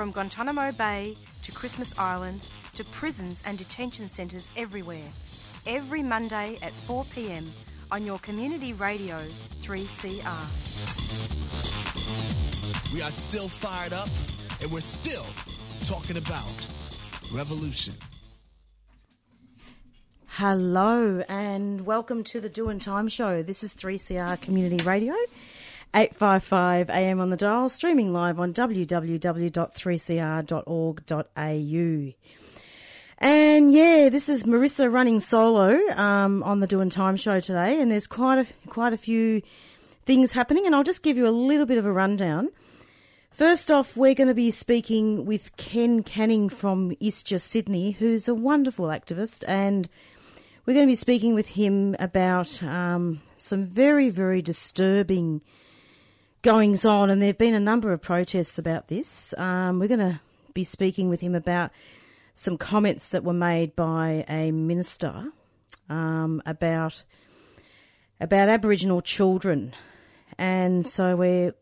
From Guantanamo Bay to Christmas Island to prisons and detention centres everywhere. Every Monday at 4 pm on your community radio 3CR. We are still fired up and we're still talking about revolution. Hello and welcome to the Doing Time Show. This is 3CR Community Radio, 855 AM on the dial, streaming live on www.3cr.org.au. And yeah, this is Marissa running solo um, on the Doing Time Show today, and there's quite a quite a few things happening, and I'll just give you a little bit of a rundown. First off, we're going to be speaking with Ken Canning from ISJA Sydney, who's a wonderful activist, and we're going to be speaking with him about um, some very, very disturbing goings on, and there have been a number of protests about this. Um, we're going to be speaking with him about some comments that were made by a minister um, about about Aboriginal children, and so we're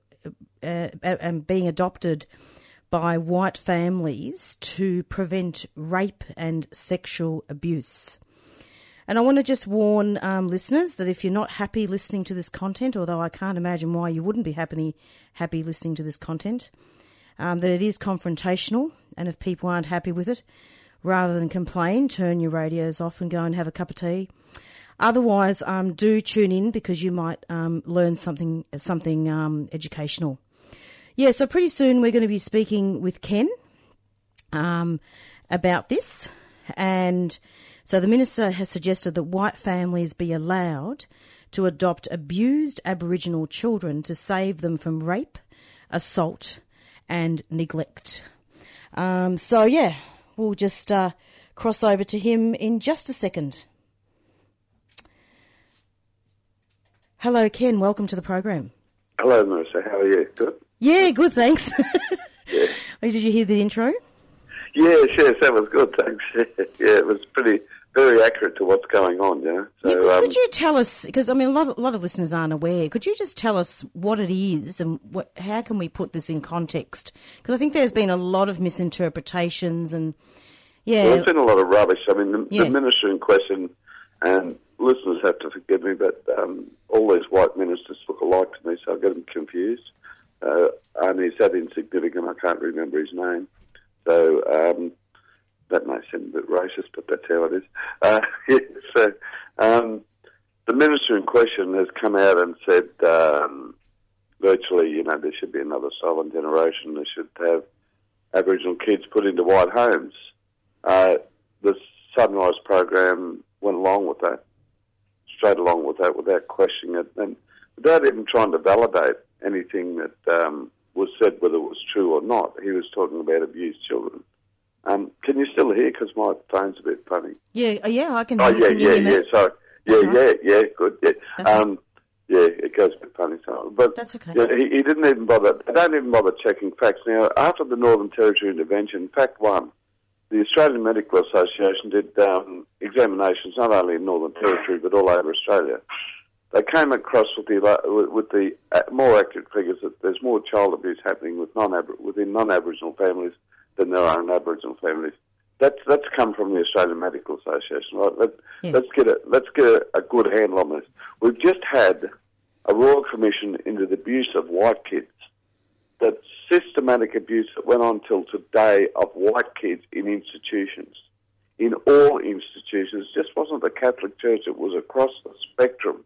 uh, and being adopted by white families to prevent rape and sexual abuse. And I want to just warn um, listeners that if you're not happy listening to this content, although I can't imagine why you wouldn't be happy happy listening to this content, um, that it is confrontational, and if people aren't happy with it, rather than complain, turn your radios off and go and have a cup of tea. Otherwise, um, do tune in because you might um, learn something something um, educational. Yeah, so pretty soon we're going to be speaking with Ken um, about this, and so the minister has suggested that white families be allowed to adopt abused Aboriginal children to save them from rape, assault, and neglect. Um, so yeah, we'll just uh, cross over to him in just a second. Hello, Ken. Welcome to the program. Hello, Marissa. How are you? Good? Yeah, good, thanks. Yeah. Did you hear the intro? Yes, yes, that was good, thanks. yeah, it was pretty, very accurate to what's going on, you know. So, Yeah, could, um, could you tell us, because I mean, a lot, a lot of listeners aren't aware, could you just tell us what it is and what, how can we put this in context? Because I think there's been a lot of misinterpretations and, yeah. well, there's been a lot of rubbish. I mean, the, Yeah. the minister in question, and listeners have to forgive me, but um, all these white ministers look alike to me, so I get them confused. Uh, and he's that insignificant, I can't remember his name. So um, that may seem a bit racist, but that's how it is. Uh, so um, the minister in question has come out and said um, virtually, you know, there should be another silent generation. They should have Aboriginal kids put into white homes. Uh, the Sunrise program went along with that, straight along with that, without questioning it, and without even trying to validate anything that um, was said, whether it was true or not. He was talking about abused children. Um, can you still hear? Because my phone's a bit funny. Yeah, uh, yeah, I can Oh hear you. yeah, Can yeah, me? yeah. Sorry. That's Yeah, all yeah, yeah. Good. Yeah. That's um, yeah, it goes a bit funny. So, but That's okay. Yeah, he, he didn't even bother. They don't even bother checking facts. Now, after the Northern Territory intervention, fact one, the Australian Medical Association did um, examinations not only in Northern Territory but all over Australia. They came across with the with- with the uh, more accurate figures that there's more child abuse happening with non within non-Aboriginal families than there are in Aboriginal families. That's that's come from the Australian Medical Association, right? Let, Yeah. Let's get a let's get a, a good handle on this. We've just had a royal commission into the abuse of white kids. That systematic abuse that went on till today of white kids in institutions, in all institutions. It just wasn't the Catholic Church; it was across the spectrum,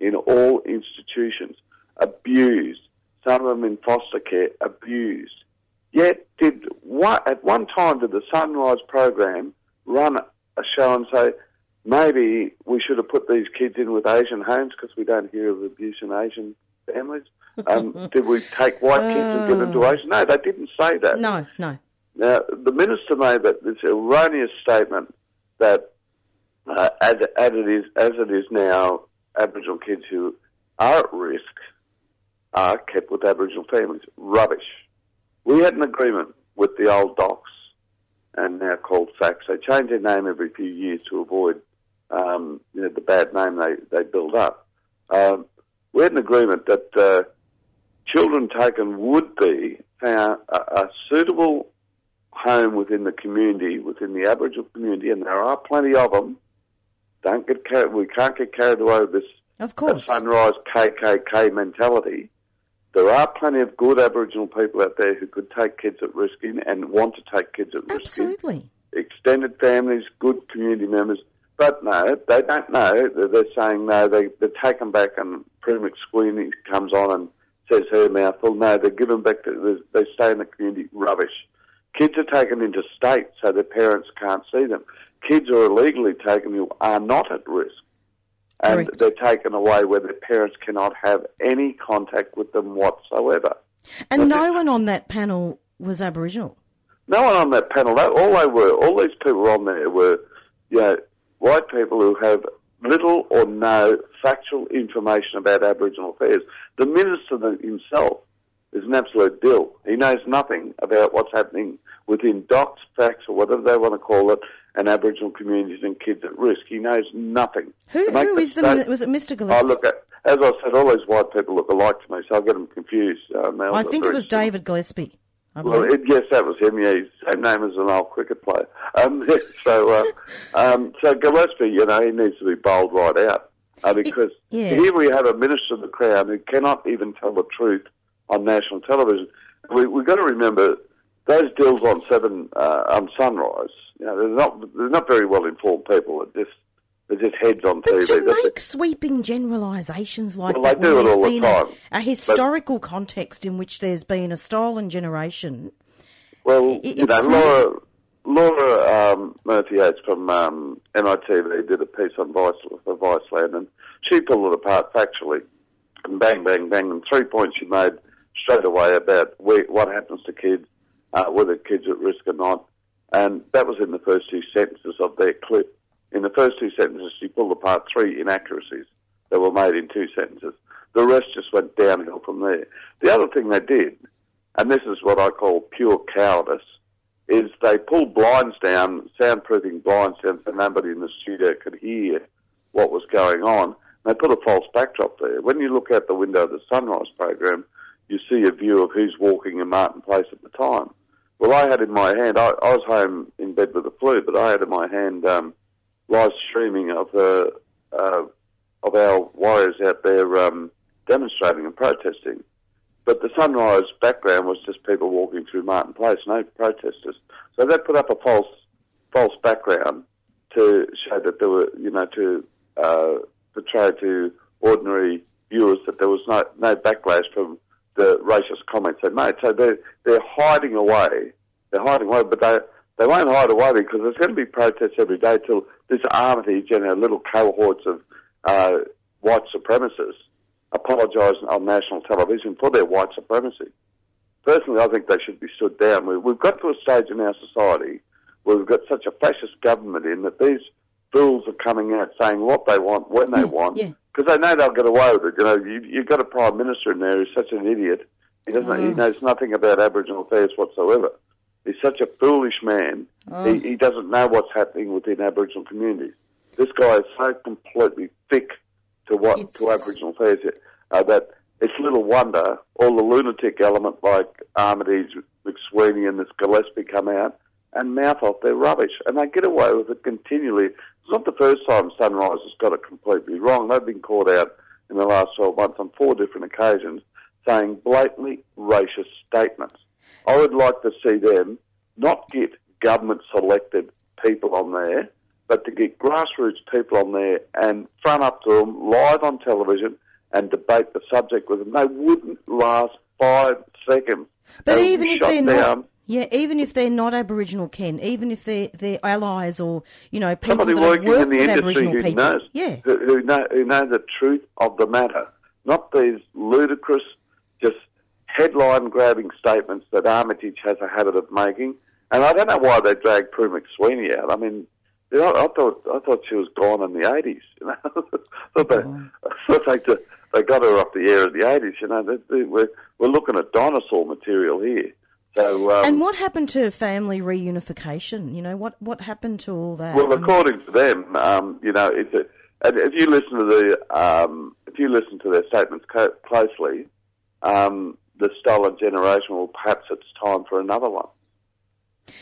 in all institutions, abused. Some of them in foster care, abused. Yet, did what at one time did the Sunrise program run a show and say maybe we should have put these kids in with Asian homes because we don't hear of abuse in Asian families? Um, did we take white kids and give them to Asian? No, they didn't say that. No, no. Now, the minister made that this erroneous statement that uh, as, as it is as it is now, Aboriginal kids who are at risk are kept with Aboriginal families. Rubbish. We had an agreement with the old docs, and now called FACS. They change their name every few years to avoid um, you know, the bad name they, they build up. Um, we had an agreement that uh, children taken would be found a, a suitable home within the community, within the Aboriginal community, and there are plenty of them. Don't get carried, we can't get carried away with this Of course. sunrise KKK mentality. There are plenty of good Aboriginal people out there who could take kids at risk in and want to take kids at risk in Absolutely. extended families, good community members. But no, they don't know. They're saying no, they, they're taken back and Prue McSweeney comes on and says her mouthful. No, they're given back to, they they stay in the community. Rubbish. Kids are taken into state so their parents can't see them. Kids are illegally taken who are not at risk. And Correct. they're taken away where their parents cannot have any contact with them whatsoever. And no one on that panel was Aboriginal. No one on that panel. That, all they were, all these people on there were, you know, white people who have little or no factual information about Aboriginal affairs. The minister himself is an absolute dill. He knows nothing about what's happening within docs, FACS, or whatever they want to call it, and Aboriginal communities and kids at risk. He knows nothing. Who, who the is the was it Mr. Gillespie? Oh, look, as I said, all these white people look alike to me, so I get them confused. Uh, I think it was similar. David Gillespie. Well, it, yes, that was him. Yeah, same name as an old cricket player. Um, so, uh, um, so Gillespie, you know, he needs to be bowled right out uh, because yeah. here we have a minister of the Crown who cannot even tell the truth on national television. We, we've got to remember those deals on Seven uh, on Sunrise. You know, they're not they're not very well informed people. They're just they're just heads on But TV. to make sweeping generalisations like Well, that they do when it there's the been time. a, a historical context in which there's been a stolen generation, Well, It- you know, crazy. Laura, Laura um, Murphy Oates from um, NITV did a piece on Vice, for Viceland, and she pulled it apart factually. And bang, bang, bang, and three points she made straight away about what happens to kids, uh, whether kids are at risk or not. And that was in the first two sentences of their clip. In the first two sentences, she pulled apart three inaccuracies that were made in two sentences. The rest just went downhill from there. The other thing they did, and this is what I call pure cowardice, is they pulled blinds down, soundproofing blinds down so nobody in the studio could hear what was going on. They put a false backdrop there. When you look out the window of the Sunrise program, you see a view of who's walking in Martin Place at the time. Well, I had in my hand, I, I was home in bed with the flu, but I had in my hand um, live streaming of the uh, of our warriors out there um, demonstrating and protesting. But the sunrise background was just people walking through Martin Place, no protesters. So they put up a false false background to show that there were, you know, to uh, portray to ordinary viewers that there was no no backlash from the racist comments they made. So they're they're hiding away. They're hiding away, but they they won't hide away because there's going to be protests every day till this Armytage and a little cohorts of uh, white supremacists apologise on national television for their white supremacy. Personally, I think they should be stood down. We, we've got to a stage in our society where we've got such a fascist government in that these fools are coming out saying what they want when they want yeah. Because they know they'll get away with it. You know, you, you've got a prime minister in there who's such an idiot. He doesn't. He knows nothing about Aboriginal affairs whatsoever. He's such a foolish man. He, he doesn't know what's happening within Aboriginal communities. This guy is so completely thick to what It's- to Aboriginal affairs uh, that it's little wonder all the lunatic element like Armytage, McSweeney, and this Gillespie come out and mouth off their rubbish, and they get away with it continually. It's not the first time Sunrise has got it completely wrong. They've been caught out in the last 12 months on four different occasions saying blatantly racist statements. I would like to see them not get government selected people on there, but to get grassroots people on there and front up to them live on television and debate the subject with them. They wouldn't last five seconds. But even if they're down. not, yeah, even if they're not Aboriginal, Ken, even if they're they're allies or you know people somebody that working worked in the with industry Aboriginal who people, knows, yeah, who, who know who know the truth of the matter, not these ludicrous, just headline grabbing statements that Armytage has a habit of making. And I don't know why they dragged Prue McSweeney out. I mean, you know, I thought I thought she was gone in the eighties. You know, I thought they, oh. I thought they, they got her off the air in the eighties. You know, they, they, we're we're looking at dinosaur material here. So um, and what happened to family reunification? You know, what what happened to all that? Well, according to them, um, you know, it's a, and if you listen to the um, if you listen to their statements co- closely, um, the stolen generation, well, perhaps it's time for another one.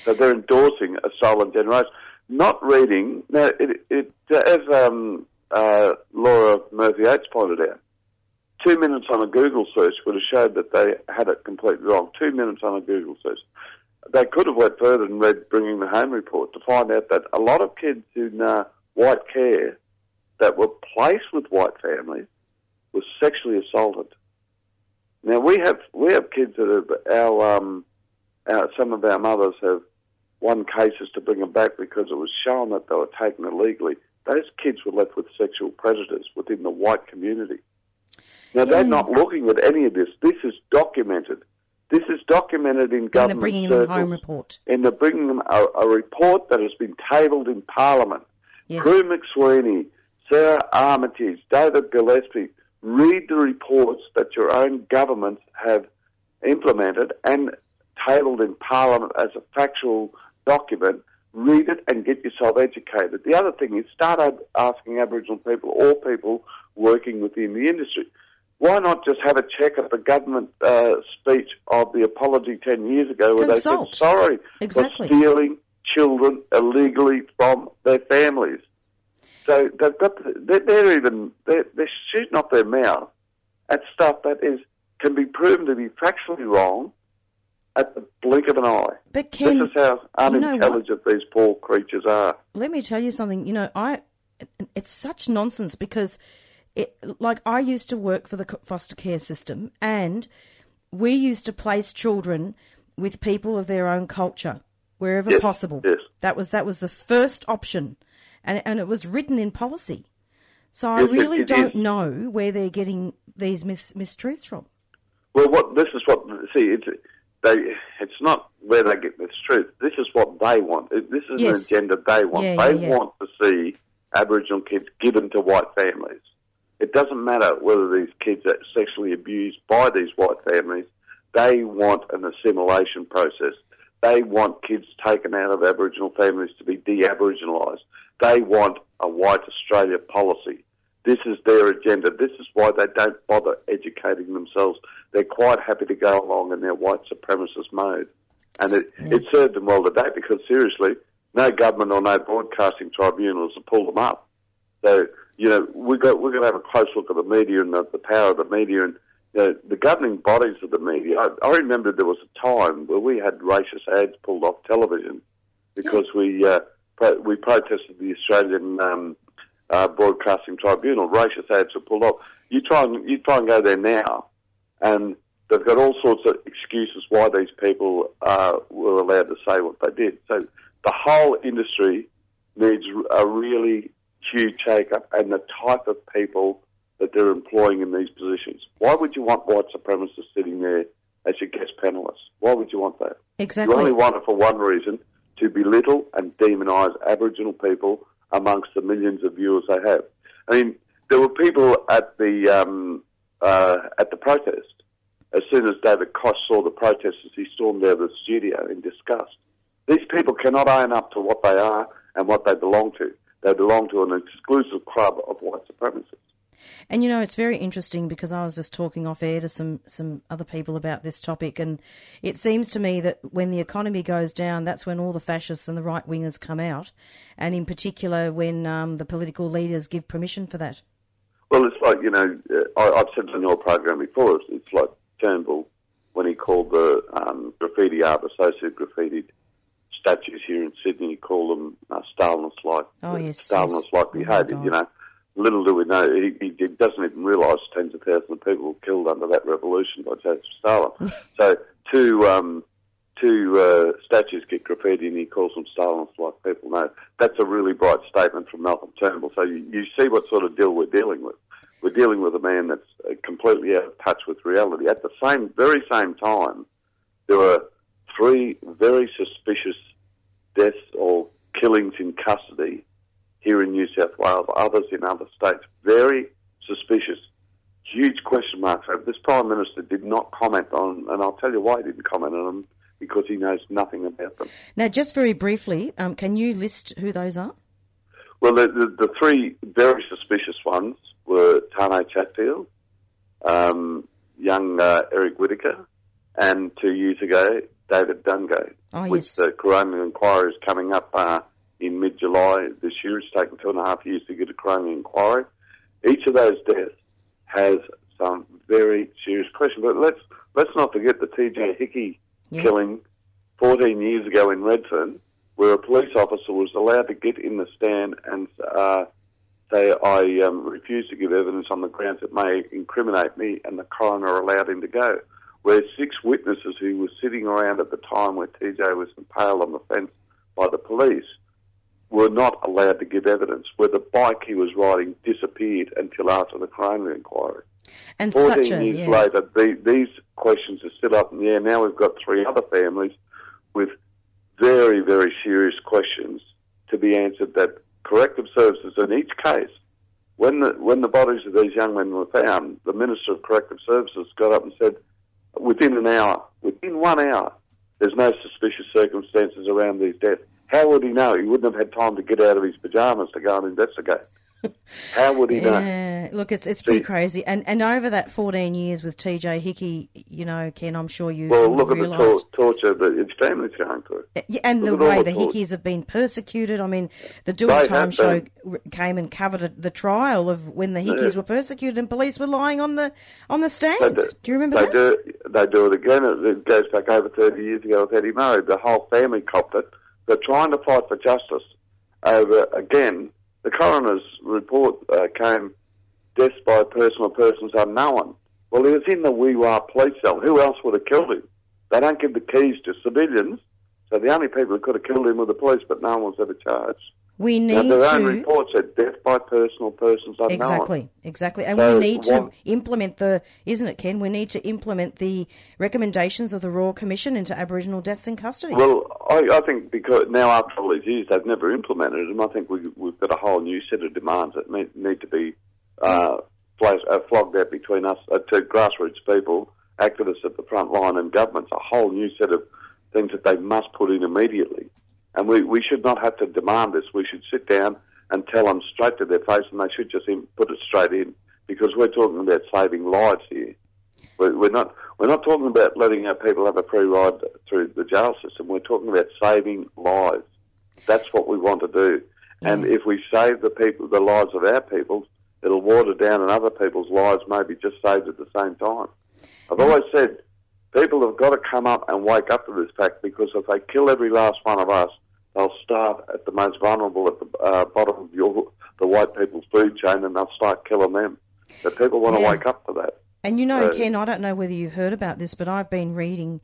So they're endorsing a stolen generation, not reading. Now, it, it as um, uh, Laura Murphy Oates pointed out, two minutes on a Google search would have showed that they had it completely wrong. Two minutes on a Google search. They could have went further and read Bringing Them Home report to find out that a lot of kids in uh, white care that were placed with white families were sexually assaulted. Now we have we have kids that have our um, our, some of our mothers have won cases to bring them back because it was shown that they were taken illegally. Those kids were left with sexual predators within the white community. Now they're not looking at any of this. This is documented. This is documented in And government the bringing them home report. And they're bringing them a, a report that has been tabled in Parliament. Yes. Prue McSweeney, Sarah Armytage, David Gillespie, read the reports that your own governments have implemented and tabled in Parliament as a factual document. Read it and get yourself educated. The other thing is start asking Aboriginal people or people working within the industry. Why not just have a check at the government uh, speech of the apology 10 years ago where Consult. they said sorry Exactly. for stealing children illegally from their families. So they've got the, they're, they're even they're, they're shooting off their mouth at stuff that is can be proven to be factually wrong at the blink of an eye. But Ken, this is how you know unintelligent these poor creatures are. let me tell you something. You know, I it's such nonsense because it like I used to work for the foster care system and we used to place children with people of their own culture wherever Yes, possible. yes. That was that was the first option. And and it was written in policy. So I Yes, it- really don't is. know where they're getting these mis- mistruths from. Well, what this is what see it's they it's not where they get this truth. This is what they want. This is an agenda they want. Yeah, they yeah, yeah. want to see Aboriginal kids given to white families. It doesn't matter whether these kids are sexually abused by these white families. They want an assimilation process. They want kids taken out of Aboriginal families to be de-Aboriginalised. They want a white Australia policy. This is their agenda. This is why they don't bother educating themselves. They're quite happy to go along in their white supremacist mode. And it, mm. it served them well today because seriously, no government or no broadcasting tribunals have pulled them up. So, you know, we've got, we're going to have a close look at the media and the, the power of the media and you know, the governing bodies of the media. I, I remember there was a time where we had racist ads pulled off television because we uh, pro- we protested the Australian um, uh, Broadcasting Tribunal. Racist ads were pulled off. You try and you try and go there now, and they've got all sorts of excuses why these people uh, were allowed to say what they did. So the whole industry needs a really huge shake-up, and the type of people that they're employing in these positions. Why would you want white supremacists sitting there as your guest panelists? Why would you want that? Exactly. You only want it for one reason, to belittle and demonise Aboriginal people amongst the millions of viewers they have. I mean, there were people at the um, uh, at the protest. As soon as David Koch saw the protesters, he stormed out of the studio in disgust. These people cannot own up to what they are and what they belong to. They belong to an exclusive club of white supremacists. And you know, it's very interesting because I was just talking off air to some some other people about this topic, and it seems to me that when the economy goes down, that's when all the fascists and the right wingers come out, and in particular when um, the political leaders give permission for that. Well, it's like, you know, uh, I, I've said on your program before, it's, it's like Turnbull when he called the um, graffiti artists, those who graffitied statues here in Sydney, he called them uh, Stalinist-like, Oh, yes, Stalinist-like yes. Oh, behaviour, God. you know. Little do we know, he, he doesn't even realise tens of thousands of people were killed under that revolution by Joseph Stalin. so two, um, two uh, statues get graffiti and he calls them Stalinist-like people. No, that's a really bright statement from Malcolm Turnbull. So you, you see what sort of deal we're dealing with. We're dealing with a man that's uh, completely out of touch with reality. At the same, very same time, there were three very suspicious deaths or killings in custody here in New South Wales, others in other states. Very suspicious. Huge question marks over. This Prime Minister did not comment on, and I'll tell you why he didn't comment on them, because he knows nothing about them. Now, just very briefly, um, can you list who those are? Well, the, the, the three very suspicious ones were Tane Chatfield, um, young uh, Eric Whittaker, and two years ago, David Dungay. Oh, which yes. the coronial inquiry is coming up uh, in mid-July this year. It's taken two and a half years to get a coronial inquiry. Each of those deaths has some very serious questions. But let's let's not forget the T.J. Hickey Yeah. killing 14 years ago in Redfern, where a police officer was allowed to get in the stand and uh, say, I um, refuse to give evidence on the grounds it may incriminate me, and the coroner allowed him to go. Where six witnesses who were sitting around at the time where TJ was impaled on the fence by the police were not allowed to give evidence, where the bike he was riding disappeared until after the coroner inquiry. And 14 such a years yeah. later, the, these questions are still up in the air. Now we've got three other families with very, very serious questions to be answered that corrective services in each case, when the, when the bodies of these young men were found, the Minister of Corrective Services got up and said, within an hour, within one hour, there's no suspicious circumstances around these deaths. How would he know? He wouldn't have had time to get out of his pajamas to go and investigate. How would he know? Yeah, look, it's it's pretty See- crazy, and and over that fourteen years with TJ Hickey, you know, Ken, I'm sure you Well, look have at the realised, tor- torture that his family's going through. Yeah, and the look all way the the Hickeys have been persecuted. I mean, the Doing Time show been. came and covered the trial of when the Hickeys Yeah. were persecuted and police were lying on the on the stand. Do, do, you remember they that? Do, they do it again. It, it goes back over 30 years ago with Eddie Murray. The whole family copped it. They're trying to fight for justice over, again, the coroner's report uh, came deaths by personal persons unknown. Well, he was in the Wee Waa police cell. Who else would have killed him? They don't give the keys to civilians, so the only people who could have killed him were the police, but no one was ever charged. We Now, need their own to report said death by personal persons unknown. Exactly, exactly. And So we need to implement the, isn't it, Ken? We need to implement the recommendations of the Royal Commission into Aboriginal deaths in custody. Well, I, I think because now after all these years they've never implemented them, I think we, we've got a whole new set of demands that need, need to be uh, flash, uh, flogged out between us uh, to grassroots people, activists at the front line, and governments. A whole new set of things that they must put in immediately. And we, we should not have to demand this. We should sit down and tell them straight to their face, and they should just in, put it straight in because we're talking about saving lives here. We're, we're not we're not talking about letting our people have a free ride through the jail system. We're talking about saving lives. That's what we want to do. And if we save the people, the lives of our people, it'll water down, and other people's lives may be just saved at the same time. I've always said people have got to come up and wake up to this fact because if they kill every last one of us, they'll start at the most vulnerable at the uh, bottom of your the white people's food chain, and they'll start killing them. But people want to Yeah. wake up to that. And you know, Ken, I don't know whether you've heard about this, but I've been reading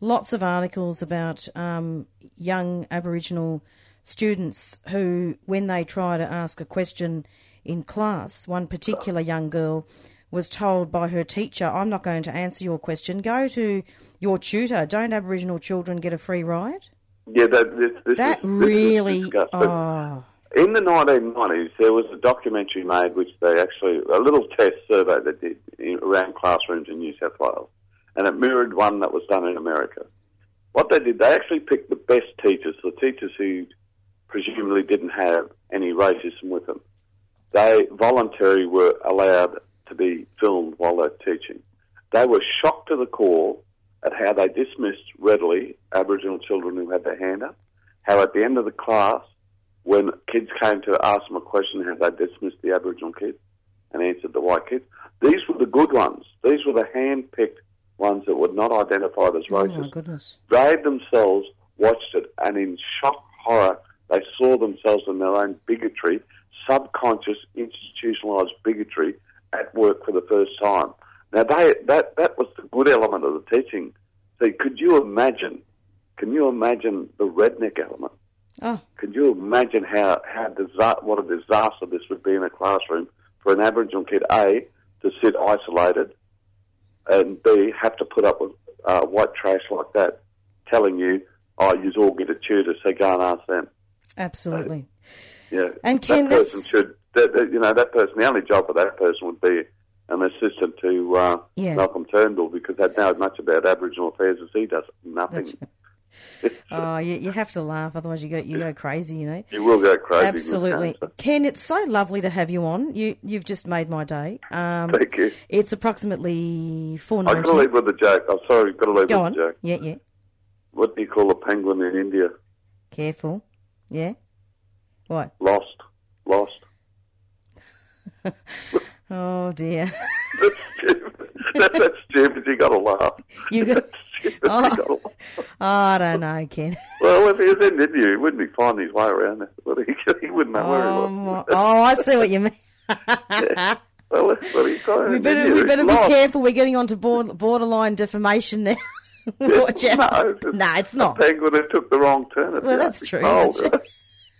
lots of articles about um, young Aboriginal students who, when they try to ask a question in class, one particular young girl was told by her teacher, I'm not going to answer your question. Go to your tutor. Don't Aboriginal children get a free ride? Yeah, that this, this That is, really. Is disgusting. oh. In the 1990s, there was a documentary made which they actually, a little test survey that did in, around classrooms in New South Wales, and it mirrored one that was done in America. What they did, they actually picked the best teachers, the teachers who presumably didn't have any racism with them. They voluntarily were allowed to be filmed while they're teaching. They were shocked to the core at how they dismissed readily Aboriginal children who had their hand up, how at the end of the class, when kids came to ask them a question, how they dismissed the Aboriginal kids and answered the white kids. These were the good ones. These were the hand-picked ones that were not identified as Oh, racist my goodness. they themselves watched it and in shock horror they saw themselves in their own bigotry, subconscious institutionalized bigotry at work for the first time. Now they, that that was the good element of the teaching. See, could you imagine? Can you imagine the redneck element? Oh, Could you imagine how how disa- what a disaster this would be in a classroom for an Aboriginal kid A to sit isolated, and B have to put up with uh, white trash like that, telling you, "Oh, you all get a tutor, so go and ask them." absolutely. Yeah, And that person should. That, that- you know, that person. The only job for that person would be an assistant to uh, Yeah. Malcolm Turnbull because they know as much about Aboriginal affairs as he does. Nothing. Oh, you, you have to laugh, otherwise you go you go crazy. You know. You will go crazy. Absolutely, Ken. It's so lovely to have you on. You you've just made my day. Um, Thank you. it's approximately four I've got to leave with a joke. I'm sorry, got to leave Go with on. a joke. Yeah, yeah. What do you call a penguin in India? Careful. Yeah. What? Lost. Lost. Oh dear. That's stupid. that, that's stupid. You got to laugh. You got. Stupid, Oh. you. I don't know, Ken. Well, if he was in India, he wouldn't be finding his way around it. He? he wouldn't know where he Oh, was. Um, oh, I see what you mean. Well, that's what he's saying. We better we better be lost. careful. We're getting onto borderline defamation now. Watch out. No, it's No, it's not. penguin that took the wrong turn. Well, that's true, that's true.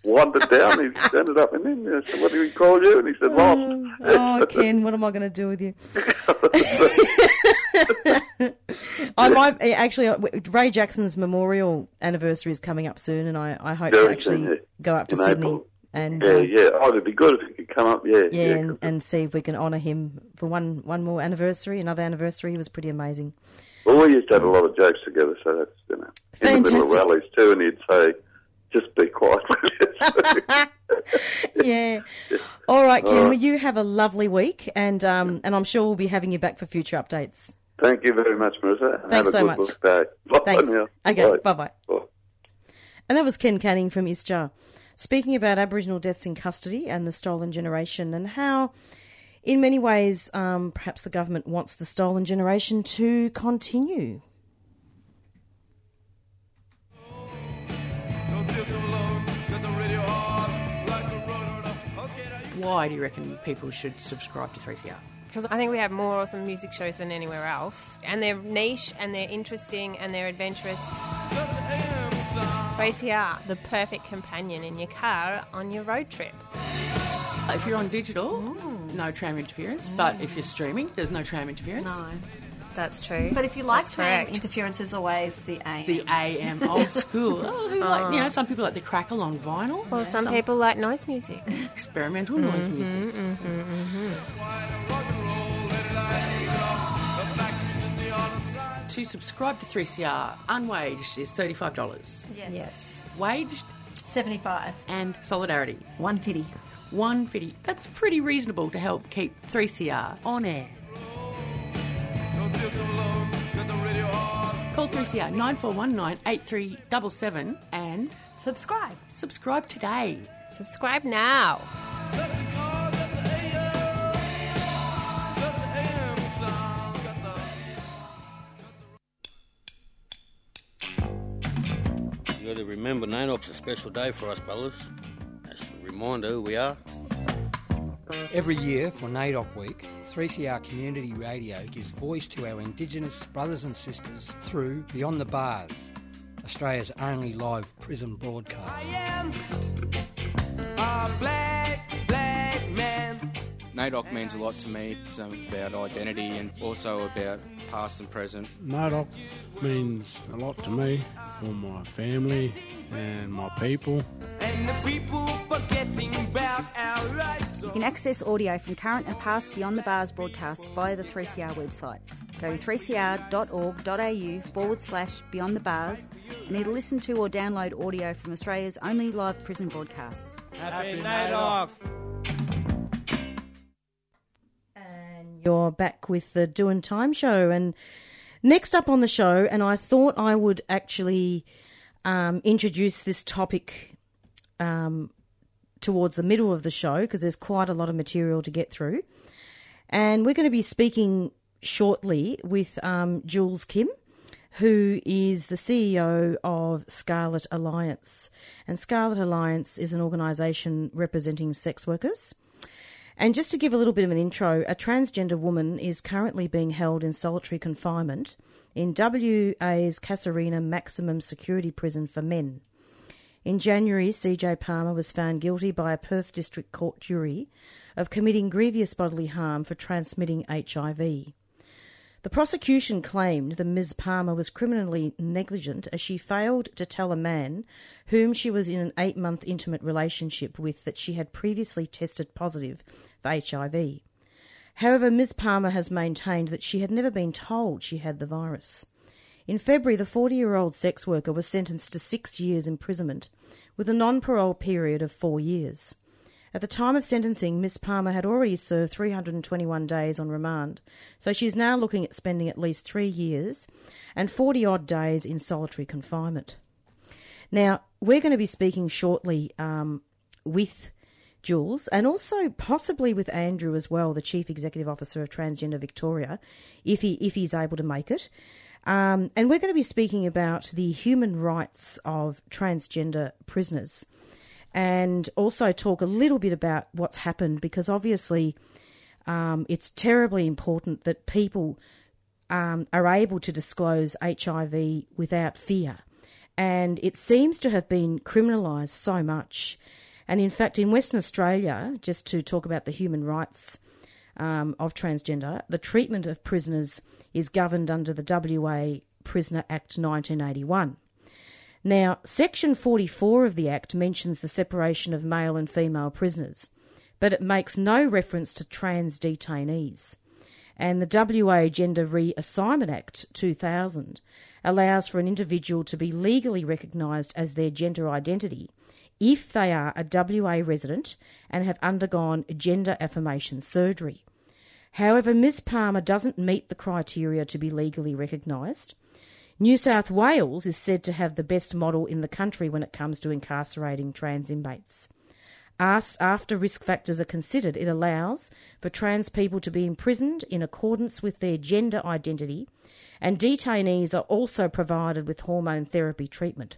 Wandered down, he ended up in India. So what do we call you? And he said, lost. Oh, Ken, what am I going to do with you? I might eh, actually. uh, Ray Jackson's memorial anniversary is coming up soon, and I, I hope to actually yeah. go up to In Sydney April. and yeah, uh, yeah. Oh, it'd be good if he could come up. Yeah, yeah, yeah. and, and see if we can honour him for one one more anniversary, another anniversary. He was pretty amazing. Well, we used to have a lot of jokes together, so that's you know in the middle of rallies too, and he'd say, "Just be quiet." yeah. All right, Ken. All right. Well, you have a lovely week, and um, and I'm sure we'll be having you back for future updates. Thank you very much, Marissa. Thanks have a so good much. look. Bye Thanks. now. Okay. Bye bye. Bye. And that was Ken Canning from ISJA speaking about Aboriginal deaths in custody and the stolen generation and how, in many ways, um, perhaps the government wants the stolen generation to continue. Why do you reckon people should subscribe to 3CR? Because I think we have more awesome music shows than anywhere else. And they're niche and they're interesting and they're adventurous. 3CR, the perfect companion in your car on your road trip. If you're on digital, mm. no tram interference. But if you're streaming, there's no tram interference. No. That's true. But if you like That's tram correct. interference, is always the aim. The AM old school. Oh, who like, oh. you know, some people like the crackle on vinyl. Well, some people like noise music. experimental noise mm-hmm, music. Mm-hmm, mm-hmm. To subscribe to 3CR, unwaged is $35. yes. yes. Waged 75. and solidarity. 150. 150. That's pretty reasonable to help keep 3CR on air. Call 3CR 9419 8377 and Subscribe. subscribe today. Subscribe now. You got to remember, NAIDOC's a special day for us, fellas. That's a reminder who we are. Every year for NAIDOC Week, 3CR Community Radio gives voice to our Indigenous brothers and sisters through Beyond the Bars, Australia's only live prison broadcast. NAIDOC means a lot to me. It's about identity and also about past and present. NAIDOC means a lot to me, for my family and my people. You can access audio from current and past Beyond the Bars broadcasts via the 3CR website. Go to 3cr.org.au forward slash Beyond the Bars and either listen to or download audio from Australia's only live prison broadcast. broadcasts. And you're back with the Doing Time show. And next up on the show, and I thought I would actually um, introduce this topic um, towards the middle of the show because there's quite a lot of material to get through. And we're going to be speaking shortly with um, Jules Kim, who is the CEO of Scarlet Alliance. And Scarlet Alliance is an organisation representing sex workers. And just to give a little bit of an intro, a transgender woman is currently being held in solitary confinement in WA's Casuarina Maximum Security Prison for Men. In January, CJ Palmer was found guilty by a Perth District Court jury of committing grievous bodily harm for transmitting HIV. The prosecution claimed that Ms. Palmer was criminally negligent as she failed to tell a man whom she was in an eight month intimate relationship with that she had previously tested positive for HIV. However, Ms. Palmer has maintained that she had never been told she had the virus. In February, the 40 year old sex worker was sentenced to six years imprisonment with a non parole period of four years. At the time of sentencing, Miss Palmer had already served 321 days on remand, so she's now looking at spending at least three years and 40 odd days in solitary confinement. Now, we're going to be speaking shortly um, with Jules and also possibly with Andrew as well, the Chief Executive Officer of Transgender Victoria, if, he, if he's able to make it. Um, and we're going to be speaking about the human rights of transgender prisoners and also talk a little bit about what's happened because obviously um, it's terribly important that people um, are able to disclose HIV without fear. And it seems to have been criminalised so much. And in fact, in Western Australia, just to talk about the human rights um, of transgender, the treatment of prisoners is governed under the WA Prisoner Act 1981. Now, Section 44 of the Act mentions the separation of male and female prisoners, but it makes no reference to trans detainees. And the WA Gender Reassignment Act 2000 allows for an individual to be legally recognised as their gender identity if they are a WA resident and have undergone gender affirmation surgery. However, Ms Palmer doesn't meet the criteria to be legally recognised. New South Wales is said to have the best model in the country when it comes to incarcerating trans inmates. After risk factors are considered, it allows for trans people to be imprisoned in accordance with their gender identity, and detainees are also provided with hormone therapy treatment.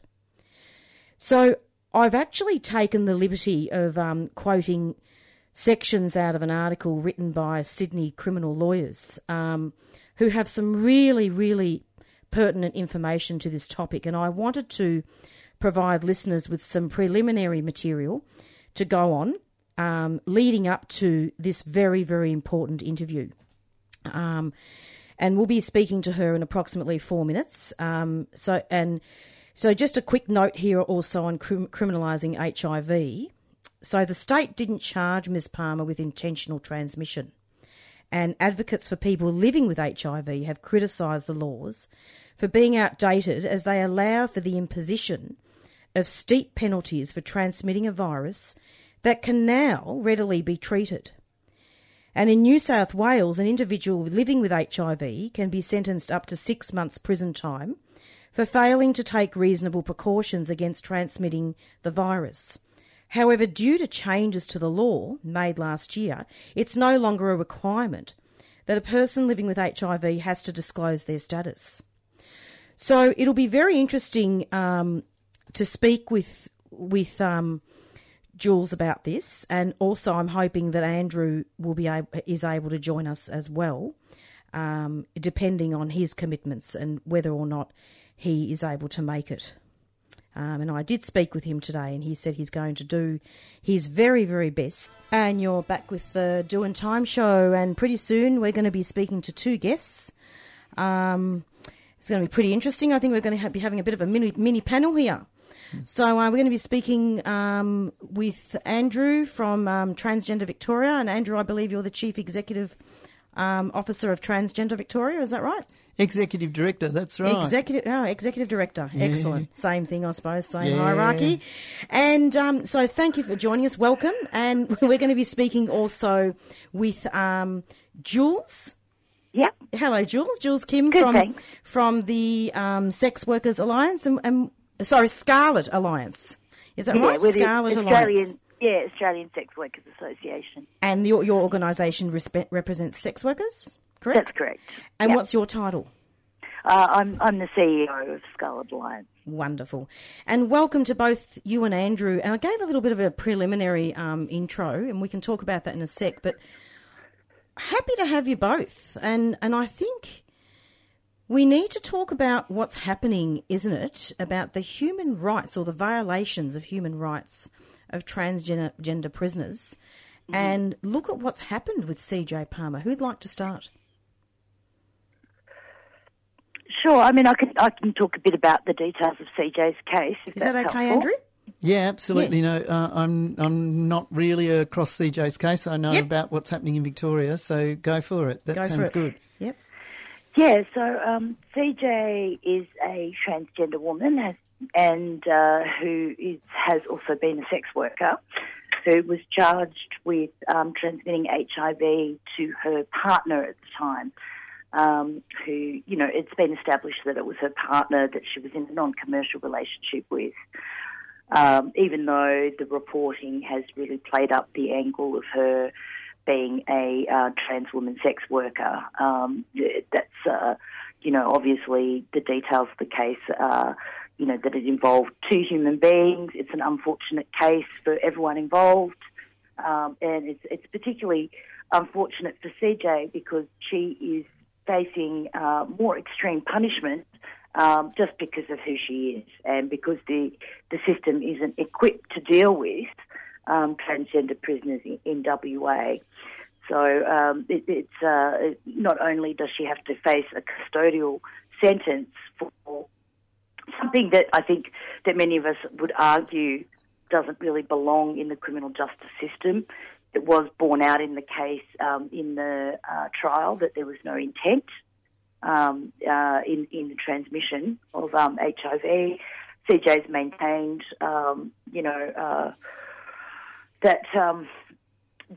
So, I've actually taken the liberty of um, quoting sections out of an article written by Sydney criminal lawyers um, who have some really, really pertinent information to this topic, and I wanted to provide listeners with some preliminary material to go on um, leading up to this very, very important interview. Um, and we'll be speaking to her in approximately four minutes. Um, so, and so, just a quick note here also on crim- criminalising HIV. So, the state didn't charge Ms. Palmer with intentional transmission and advocates for people living with HIV have criticised the laws for being outdated as they allow for the imposition of steep penalties for transmitting a virus that can now readily be treated. And in New South Wales, an individual living with HIV can be sentenced up to six months prison time for failing to take reasonable precautions against transmitting the virus. However, due to changes to the law made last year, it's no longer a requirement that a person living with HIV has to disclose their status. So it'll be very interesting um, to speak with with um, Jules about this, and also I'm hoping that Andrew will be able, is able to join us as well, um, depending on his commitments and whether or not he is able to make it. Um, and I did speak with him today, and he said he's going to do his very, very best. And you're back with the Doing Time show, and pretty soon we're going to be speaking to two guests. Um, it's going to be pretty interesting. I think we're going to have, be having a bit of a mini, mini panel here. So uh, we're going to be speaking um, with Andrew from um, Transgender Victoria, and Andrew, I believe you're the chief executive um, officer of Transgender Victoria. Is that right? Executive director. That's right. Executive. Oh, executive director. Yeah. Excellent. Same thing, I suppose. Same Yeah. hierarchy. And um, so, thank you for joining us. Welcome. And we're going to be speaking also with um, Jules. Yeah. Hello, Jules. Jules Kim Good, from thanks. from the um, Sex Workers Alliance and, and sorry, Scarlet Alliance. Is that yeah, right? with the Scarlet Australian, Alliance. Yeah, Australian Sex Workers Association. And your your organisation respe- represents sex workers, correct? That's correct. And Yep. what's your title? Uh, I'm I'm the CEO of Scarlet Alliance. Wonderful. And welcome to both you and Andrew. And I gave a little bit of a preliminary um, intro, and we can talk about that in a sec. But happy to have you both. And and I think we need to talk about what's happening, isn't it? About the human rights or the violations of human rights of transgender gender prisoners, and look at what's happened with CJ Palmer. Who'd like to start? Sure. I mean, I can I can talk a bit about the details of CJ's case. Is that okay, helpful. Andrew? Yeah, absolutely. No, uh, I'm I'm not really across CJ's case. I know about what's happening in Victoria, so go for it. That Go sounds it. good. Yep. Yeah, so um, CJ is a transgender woman has, and uh, who is, has also been a sex worker who was charged with um, transmitting HIV to her partner at the time. Um, who, you know, it's been established that it was her partner that she was in a non commercial relationship with. Um, even though the reporting has really played up the angle of her being a uh, trans woman sex worker. Um, that's, uh, you know, obviously the details of the case are, you know, that it involved two human beings. It's an unfortunate case for everyone involved. Um, and it's, it's particularly unfortunate for CJ because she is facing uh, more extreme punishment um, just because of who she is and because the, the system isn't equipped to deal with um, transgender prisoners in, in WA. So um, it, it's uh, not only does she have to face a custodial sentence for something that I think that many of us would argue doesn't really belong in the criminal justice system. It was borne out in the case um, in the uh, trial that there was no intent um, uh, in in the transmission of um, HIV. CJ's maintained, um, you know, uh, that um,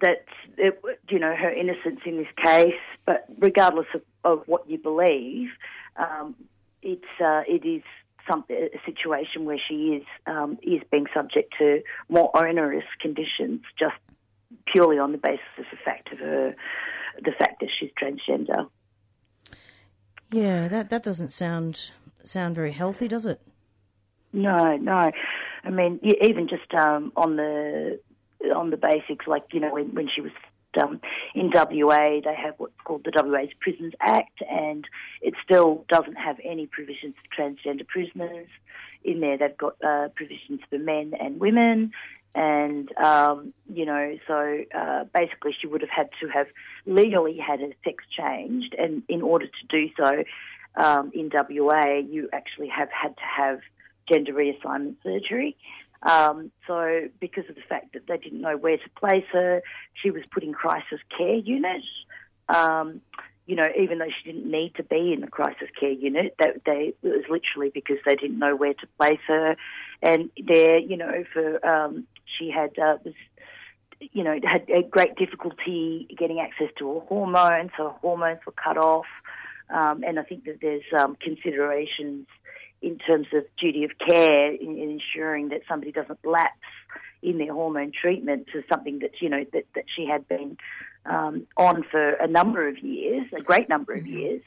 that it, you know her innocence in this case. But regardless of, of what you believe, um, it's uh, it is something a situation where she is um, is being subject to more onerous conditions just purely on the basis of the fact of her the fact that she's transgender. Yeah, that that doesn't sound sound very healthy, does it? No, no. I mean, even just um, on the on the basics, like you know, when, when she was um, in WA, they have what's called the WA's Prisons Act, and it still doesn't have any provisions for transgender prisoners in there. They've got uh, provisions for men and women, and um, you know, so uh, basically, she would have had to have legally had her sex changed, and in order to do so um, in WA, you actually have had to have gender reassignment surgery. Um, so, because of the fact that they didn't know where to place her, she was put in crisis care unit. Um, you know, even though she didn't need to be in the crisis care unit, that they, it was literally because they didn't know where to place her. And there, you know, for um, she had uh, was, you know, had great difficulty getting access to her hormones, her hormones were cut off. Um, and I think that there's um, considerations in terms of duty of care in, in, ensuring that somebody doesn't lapse in their hormone treatment to something that you know that, that she had been um, on for a number of years, a great number of years.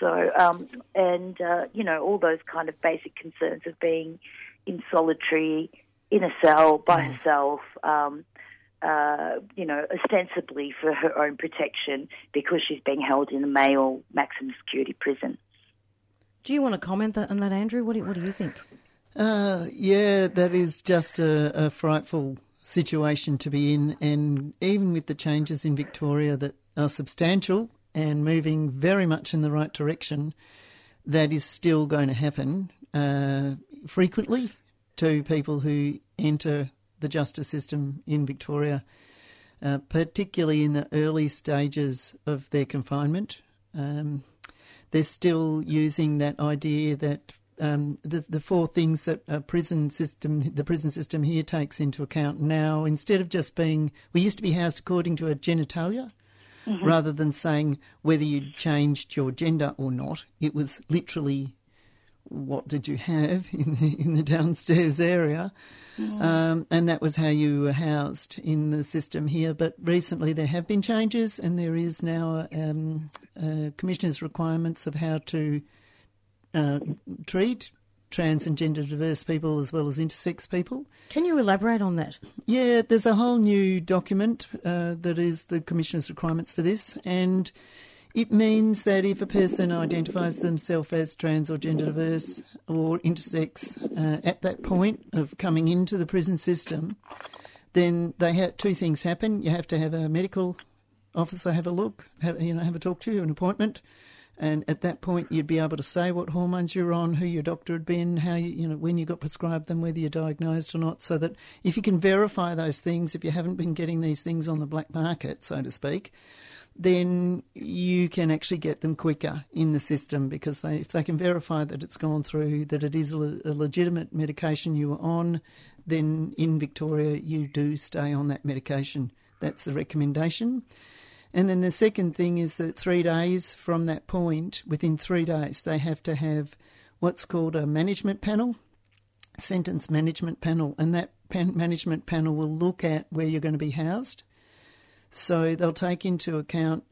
So, um, and uh, you know, all those kind of basic concerns of being in solitary in a cell by mm. herself. Um, uh, you know, ostensibly for her own protection because she's being held in a male maximum security prison. Do you want to comment on that, Andrew? What do, what do you think? Uh, yeah, that is just a, a, frightful situation to be in. And even with the changes in Victoria that are substantial and moving very much in the right direction, that is still going to happen uh, frequently to people who enter the justice system in Victoria, uh, particularly in the early stages of their confinement. Um, they're still using that idea that um, the the four things that a prison system, the prison system here takes into account now, instead of just being, we used to be housed according to a genitalia, mm-hmm. rather than saying whether you changed your gender or not. It was literally what did you have in the in the downstairs area, mm. um, and that was how you were housed in the system here. But recently there have been changes, and there is now um, uh, commissioner's requirements of how to uh, treat trans and gender diverse people as well as intersex people. Can you elaborate on that? Yeah, there's a whole new document uh, that is the commissioner's requirements for this, and it means that if a person identifies themselves as trans or gender diverse or intersex uh, at that point of coming into the prison system, then they have two things happen. You have to have a medical officer have a look, have, you know, have a talk to you, an appointment, and at that point you'd be able to say what hormones you're on, who your doctor had been, how you, you know, when you got prescribed them, whether you're diagnosed or not. So that if you can verify those things, if you haven't been getting these things on the black market, so to speak, then you can actually get them quicker in the system because they, if they can verify that it's gone through, that it is a, legitimate medication you were on, then in Victoria you do stay on that medication. That's the recommendation. And then the second thing is that three days from that point, within three days, they have to have what's called a management panel, sentence management panel, and that management panel will look at where you're going to be housed. So they'll take into account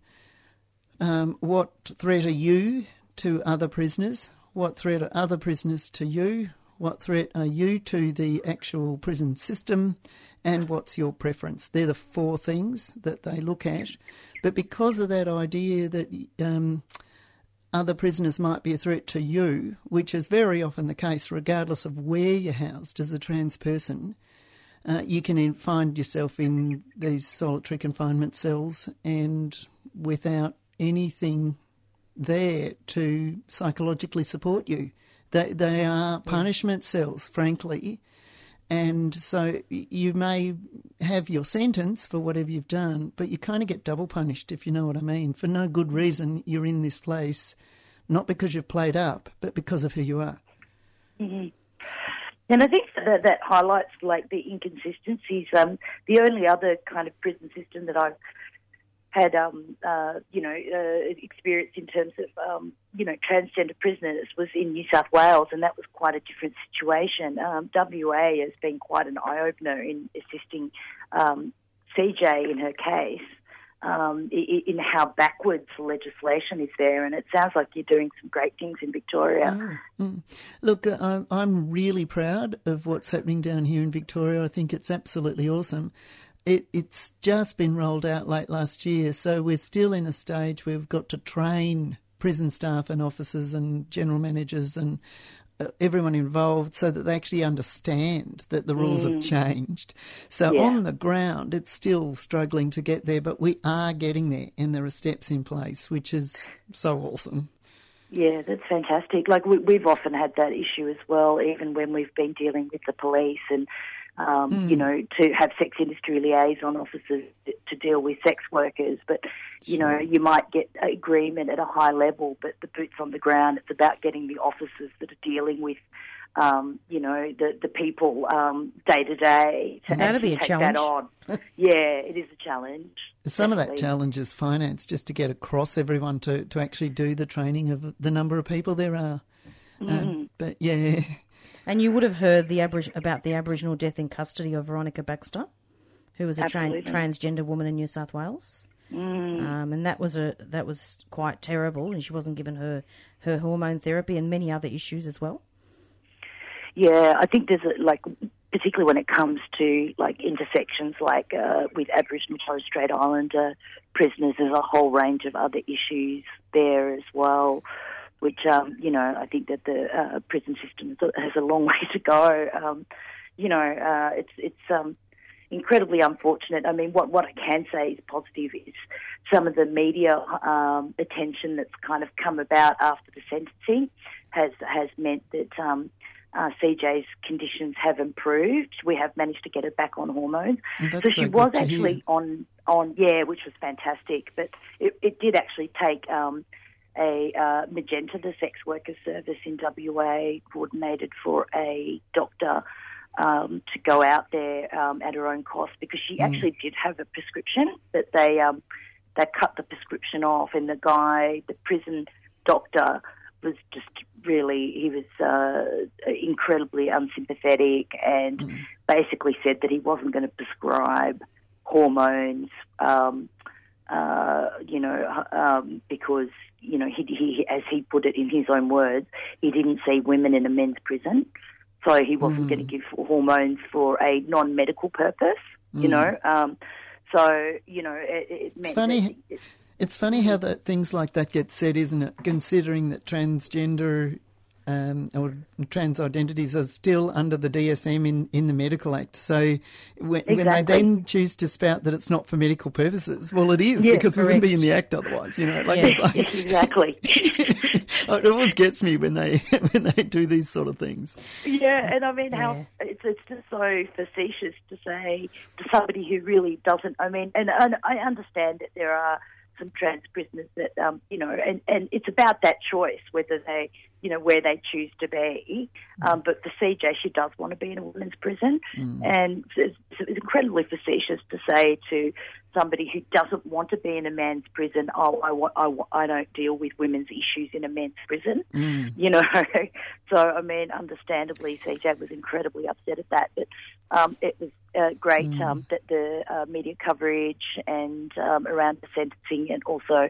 um, what threat are you to other prisoners, what threat are other prisoners to you, what threat are you to the actual prison system, and what's your preference. They're the four things that they look at. But because of that idea that um, other prisoners might be a threat to you, which is very often the case, regardless of where you're housed as a trans person, uh, you can find yourself in these solitary confinement cells and without anything there to psychologically support you. They, they are punishment cells, frankly. And so you may have your sentence for whatever you've done, but you kind of get double punished, if you know what I mean. For no good reason, you're in this place, not because you've played up, but because of who you are. Mm-hmm. And I think that, that highlights like the inconsistencies. Um, the only other kind of prison system that I've had, um, uh, you know, uh, experience in terms of, um, you know, transgender prisoners was in New South Wales, and that was quite a different situation. Um, WA has been quite an eye opener in assisting um, CJ in her case um, in how backwards legislation is there, and it sounds like you're doing some great things in Victoria. Mm, mm. Look, uh, I'm really proud of what's happening down here in Victoria. I think it's absolutely awesome. It, it's just been rolled out late last year, so we're still in a stage where we've got to train prison staff and officers and general managers and everyone involved so that they actually understand that the rules mm. have changed. So yeah. on the ground, it's still struggling to get there, but we are getting there and there are steps in place, which is so awesome. Yeah, that's fantastic. Like we, have often had that issue as well, even when we've been dealing with the police and um, mm. you know, to have sex industry liaison officers to deal with sex workers. But, you sure. know, you might get agreement at a high level, but the boots on the ground, it's about getting the officers that are dealing with, um, you know, the, the people um, day to day to That'll be a take challenge. that on. yeah, it is a challenge. Some definitely. of that challenge is finance, just to get across everyone to, to actually do the training of the number of people there are. Mm. Um, but yeah, and you would have heard the about the Aboriginal death in custody of Veronica Baxter, who was a tra- transgender woman in New South Wales. Mm. Um, and that was a that was quite terrible, and she wasn't given her her hormone therapy and many other issues as well. Yeah, I think there's a, like particularly when it comes to like intersections like uh, with Aboriginal Torres Strait Islander prisoners, there's a whole range of other issues there as well which um, you know I think that the uh, prison system has a long way to go. Um, you know, uh, it's it's um, incredibly unfortunate. I mean, what what I can say is positive is some of the media um, attention that's kind of come about after the sentencing has has meant that. Um, uh, CJ's conditions have improved. We have managed to get her back on hormones. Oh, so she so was hear. actually on on yeah, which was fantastic. But it, it did actually take um, a uh, Magenta, the sex worker service in WA, coordinated for a doctor um, to go out there um, at her own cost because she Mm. actually did have a prescription, but they um, they cut the prescription off, and the guy, the prison doctor, was just really he was uh, incredibly unsympathetic and Mm. basically said that he wasn't going to prescribe hormones. Um, uh, you know, um, because you know, he, he, as he put it in his own words, he didn't see women in a men's prison, so he wasn't Mm. going to give hormones for a non-medical purpose. You Mm. know, um, so you know, it, it it's funny. that- It's funny how that things like that get said, isn't it? Considering that transgender um, or trans identities are still under the DSM in, in the Medical Act. So when, when they then choose to spout that it's not for medical purposes, well, it is Yeah, because we wouldn't be in the Act otherwise. You know, like Yeah. it's like exactly. it always gets me when they when they do these sort of things. Yeah, and I mean, how Yeah. it's it's just so facetious to say to somebody who really doesn't. I mean, and, and I understand that there are some trans prisoners that um, you know, and, and it's about that choice whether they you know where they choose to be. Um, but for CJ, she does want to be in a women's prison, and it's, it's incredibly facetious to say to somebody who doesn't want to be in a man's prison, "Oh, I, I, I don't deal with women's issues in a men's prison." You know, so I mean, understandably, CJ was incredibly upset at that, but um, it was uh, great um, that the uh, media coverage and um, around the sentencing and also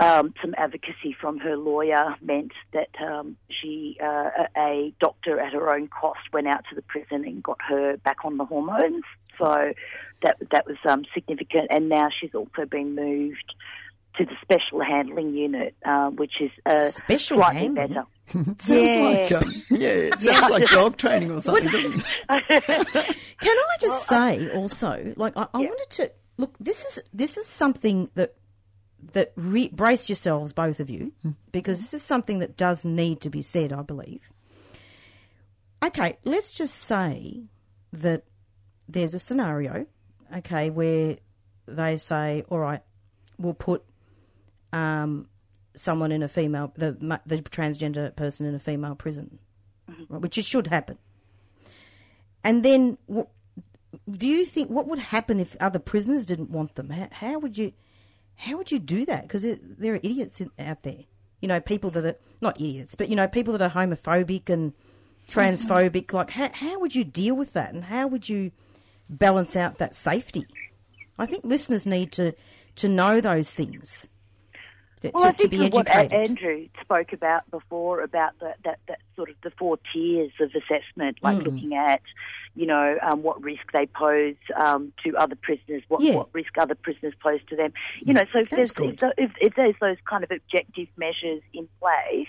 um, some advocacy from her lawyer meant that um, she, uh, a doctor at her own cost, went out to the prison and got her back on the hormones. So that that was um, significant, and now she's also been moved to the special handling unit, uh, which is uh, Special slightly handling? better. Sounds like Yeah. um, yeah, it sounds like dog training or something. Can I just say also, like I, I wanted to look. This is this is something that that re- brace yourselves, both of you, because this is something that does need to be said. I believe. Okay, let's just say that there's a scenario, okay, where they say, "All right, we'll put um, someone in a female, the the transgender person in a female prison, right, which it should happen." And then, do you think what would happen if other prisoners didn't want them? How, how would you, how would you do that? Because there are idiots in, out there. You know, people that are not idiots, but you know, people that are homophobic and transphobic. Like, how how would you deal with that, and how would you balance out that safety? I think listeners need to to know those things. To, Well, I to, to think be that what Andrew spoke about before about the, that that sort of the four tiers of assessment, like Mm. looking at, you know, um, what risk they pose um, to other prisoners, what, Yeah. what risk other prisoners pose to them. You know, so if there's if, if, if there's those kind of objective measures in place.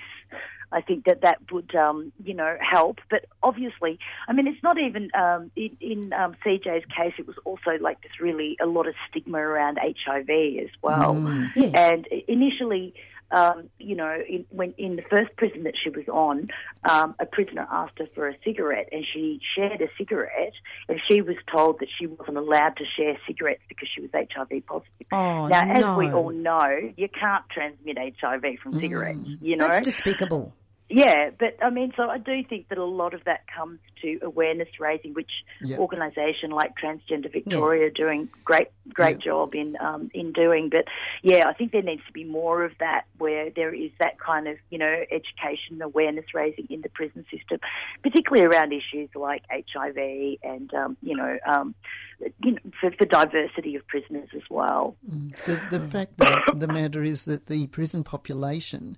I think that that would, um, you know, help. But obviously, I mean, it's not even um, in, in um, CJ's case. It was also like there's really a lot of stigma around HIV as well. Mm. Yeah. And initially, um, you know, in, when in the first prison that she was on, um, a prisoner asked her for a cigarette, and she shared a cigarette, and she was told that she wasn't allowed to share cigarettes because she was HIV positive. Oh, now, as we all know, you can't transmit HIV from cigarettes. You know, That's despicable. Yeah, but I mean, so I do think that a lot of that comes to awareness raising, which Yeah. organisation like Transgender Victoria are doing great, great job in um, in doing. But yeah, I think there needs to be more of that, where there is that kind of you know education, awareness raising in the prison system, particularly around issues like HIV and um, you know. Um, you know, for, for diversity of prisoners as well. The, the fact of the matter is that the prison population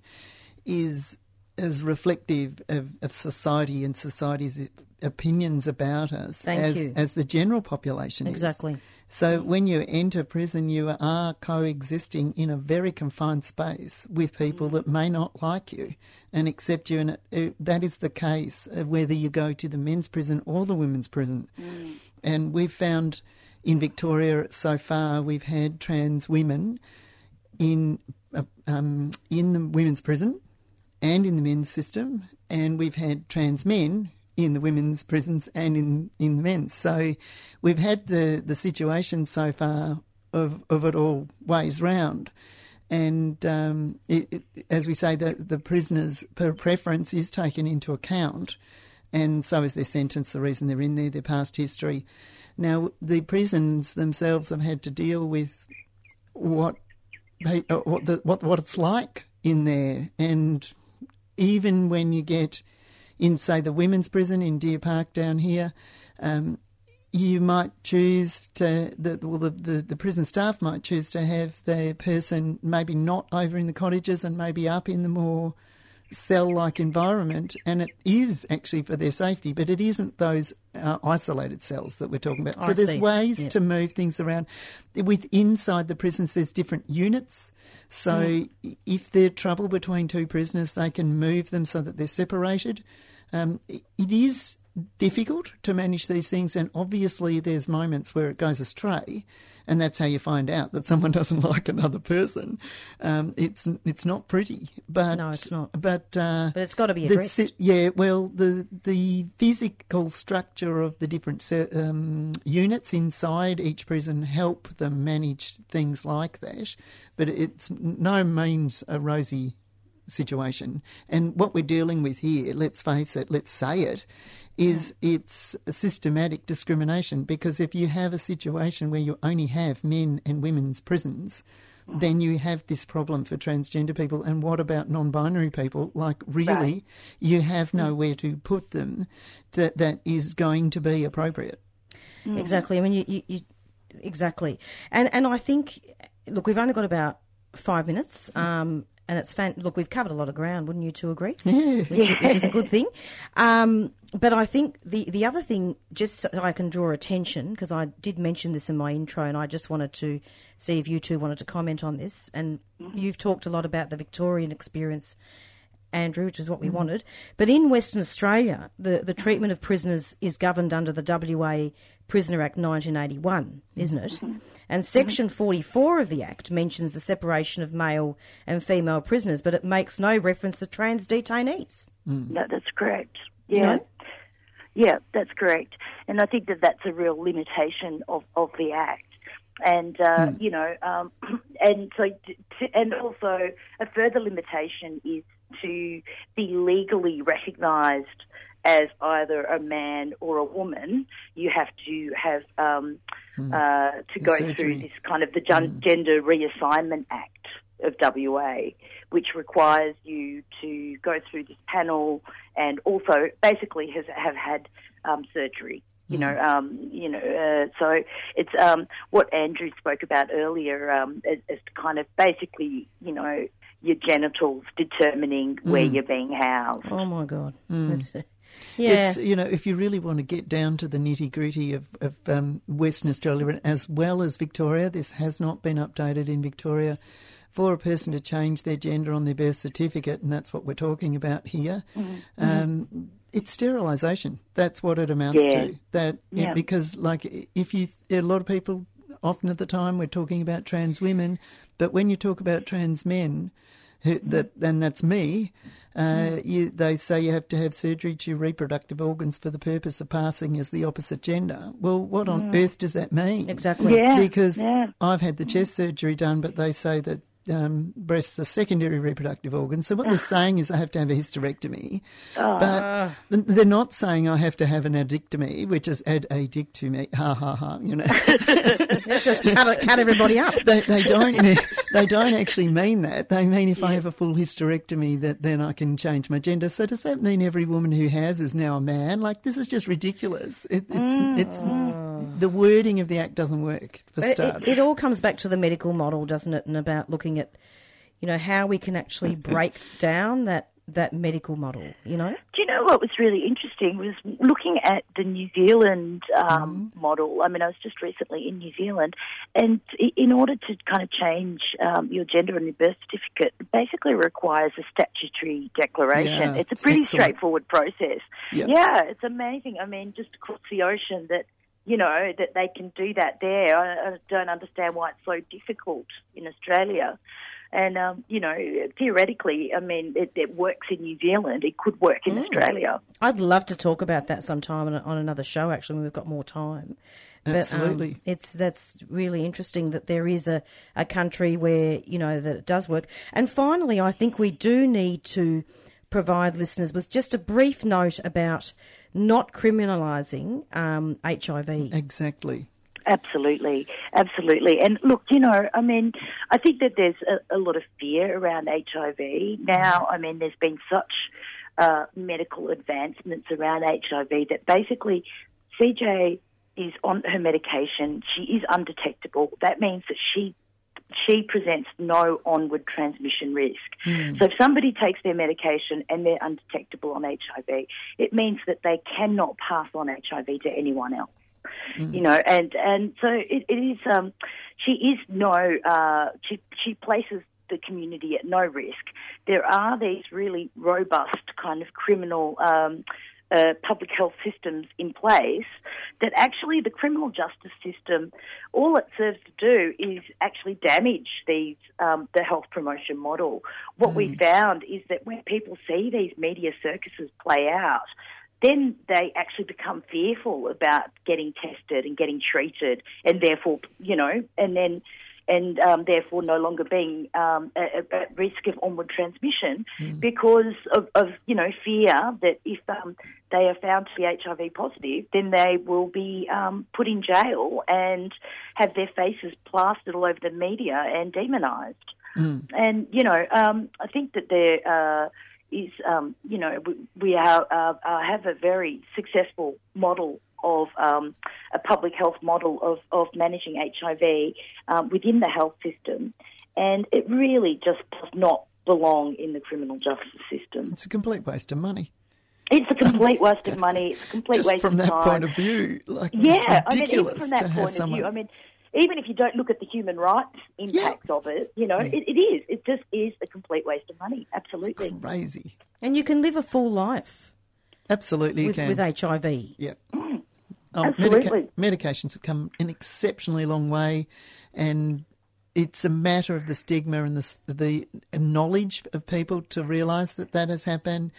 is as reflective of, of society and society's opinions about us Thank as, you. as the general population is. Exactly. So when you enter prison, you are coexisting in a very confined space with people that may not like you and accept you. And it, that is the case whether you go to the men's prison or the women's prison. And we've found in Victoria so far, we've had trans women in uh, um, in the women's prison and in the men's system, and we've had trans men in the women's prisons and in, in the men's. So we've had the, the situation so far of, of it all ways round. And um, it, it, as we say, the, the prisoners' preference is taken into account, and so is their sentence, the reason they're in there, their past history. Now, the prisons themselves have had to deal with what what, the, what what it's like in there, and even when you get in, say, the women's prison in Deer Park down here, um, you might choose to the well the, the, the prison staff might choose to have the person maybe not over in the cottages and maybe up in the more cell like environment and it is actually for their safety but it isn't those uh, isolated cells that we're talking about so I there's see. ways Yeah. to move things around with inside the prisons there's different units so Mm. if there's trouble between two prisoners they can move them so that they're separated um, it is difficult to manage these things, and obviously there's moments where it goes astray, and that's how you find out that someone doesn't like another person. Um, it's it's not pretty, but No, it's not. But uh, But it's got to be addressed. si- yeah, well, the the physical structure of the different um, units inside each prison help them manage things like that, but it's no means a rosy situation. And what we're dealing with here, let's face it, let's say it, is it's systematic discrimination because if you have a situation where you only have men and women's prisons, mm-hmm. then you have this problem for transgender people. And what about non binary people? Like, really, Right. you have nowhere to put them that, that is going to be appropriate. Mm-hmm. Exactly. I mean, you, you, you exactly, and and I think, look, we've only got about five minutes. Mm-hmm. Um, and it's fan. Look, we've covered a lot of ground. Wouldn't you two agree? Yeah. which, which is a good thing. Um, but I think the the other thing, just so I can draw attention, because I did mention this in my intro, and I just wanted to see if you two wanted to comment on this. And you've talked a lot about the Victorian experience Andrew, which is what we mm-hmm. wanted. But in Western Australia, the, the mm-hmm. treatment of prisoners is governed under the WA Prisoner Act 1981, mm-hmm. isn't it? And Section 44 of the Act mentions the separation of male and female prisoners, but it makes no reference to trans detainees. Mm. No, that's correct. You Yeah. know? Yeah, that's correct. And I think that that's a real limitation of, of the Act. And, uh, mm. you know, um, and so, t- t- and also a further limitation is to be legally recognised as either a man or a woman. You have to have, um, uh, to The go surgery. through this kind of the Gen- Gender Reassignment Act of WA, which requires you to go through this panel and also basically has have had um, surgery. You know, um, you know. Uh, so it's um, what Andrew spoke about earlier, um, as, as kind of basically, you know, your genitals determining where Mm. you're being housed. Oh my God. Mm. Yeah. It's, you know, if you really want to get down to the nitty gritty of, of um, Western Australia as well as Victoria, this has not been updated in Victoria. For a person to change their gender on their birth certificate, and that's what we're talking about here, um, it's sterilisation. That's what it amounts Yeah. to. That Yeah. because, like, if you a lot of people often at the time we're talking about trans women, but when you talk about trans men, who, that and that's me. Uh, you, they say you have to have surgery to your reproductive organs for the purpose of passing as the opposite gender. Well, what on Mm. earth does that mean? Exactly. Yeah, Because yeah. I've had the chest surgery done, but they say that um, breasts are secondary reproductive organs. So what they're saying is I have to have a hysterectomy, Oh. but they're not saying I have to have an addictomy, which is add a dick to me. Ha ha ha. You know. Let's just cut, cut everybody up. they, they don't they don't actually mean that. They mean if I have a full hysterectomy, that then I can change my gender. So does that mean every woman who has is now a man? Like this is just ridiculous. It, it's mm. it's ah. the wording of the act doesn't work for But starters. it, it all comes back to the medical model, doesn't it? And about looking at, you know, how we can actually break down that that medical model. You know, Do you know what was really interesting was looking at the New Zealand um, model. I mean, I was just recently in New Zealand, and in order to kind of change um, your gender on your birth certificate, it basically requires a statutory declaration. Yeah, it's a pretty excellent. straightforward process. Yeah. Yeah, it's amazing. I mean, just across the ocean that. You know that they can do that there. I, I don't understand why it's so difficult in Australia. And um, you know, theoretically, I mean, it, it works in New Zealand. It could work in Australia. I'd love to talk about that sometime on, on another show. Actually, when we've got more time. But, um, Absolutely. it's that's really interesting that there is a, a country where you know that it does work. And finally, I think we do need to provide listeners with just a brief note about not criminalising um, HIV. Exactly. Absolutely, absolutely. And look, you know, I mean, I think that there's a, a lot of fear around HIV now. I mean, there's been such uh, medical advancements around HIV that basically CJ is on her medication. She is undetectable. That means that she she presents no onward transmission risk. So if somebody takes their medication and they're undetectable on HIV, it means that they cannot pass on HIV to anyone else. You know, and and so it, it is. Um, she is no. Uh, she she places the community at no risk. There are these really robust kind of criminal. Um, uh, public health systems in place, that actually the criminal justice system, all it serves to do is actually damage these um, the health promotion model. What we found is that when people see these media circuses play out, then they actually become fearful about getting tested and getting treated, and therefore, you know, and then and um, therefore no longer being um, at, at risk of onward transmission because of, of you know fear that if um, they are found to be HIV positive, then they will be um, put in jail and have their faces plastered all over the media and demonised. And you know, um, I think that there uh, is, um, you know, we, we are, uh, uh, have a very successful model of um, a public health model of, of managing HIV um, within the health system, and it really just does not belong in the criminal justice system. It's a complete waste of money. It's a complete waste of money. It's a complete Just waste of time. from that point of view, like yeah, it's I mean, even ridiculous from that to have point someone. of view, I mean, even if you don't look at the human rights impact of it, you know, it, it is. It just is a complete waste of money. Absolutely. crazy. And you can live a full life Absolutely, you with, can. with HIV. Yeah. Mm, Oh, Absolutely. medications have come an exceptionally long way, and it's a matter of the stigma and the the knowledge of people to realise that that has happened,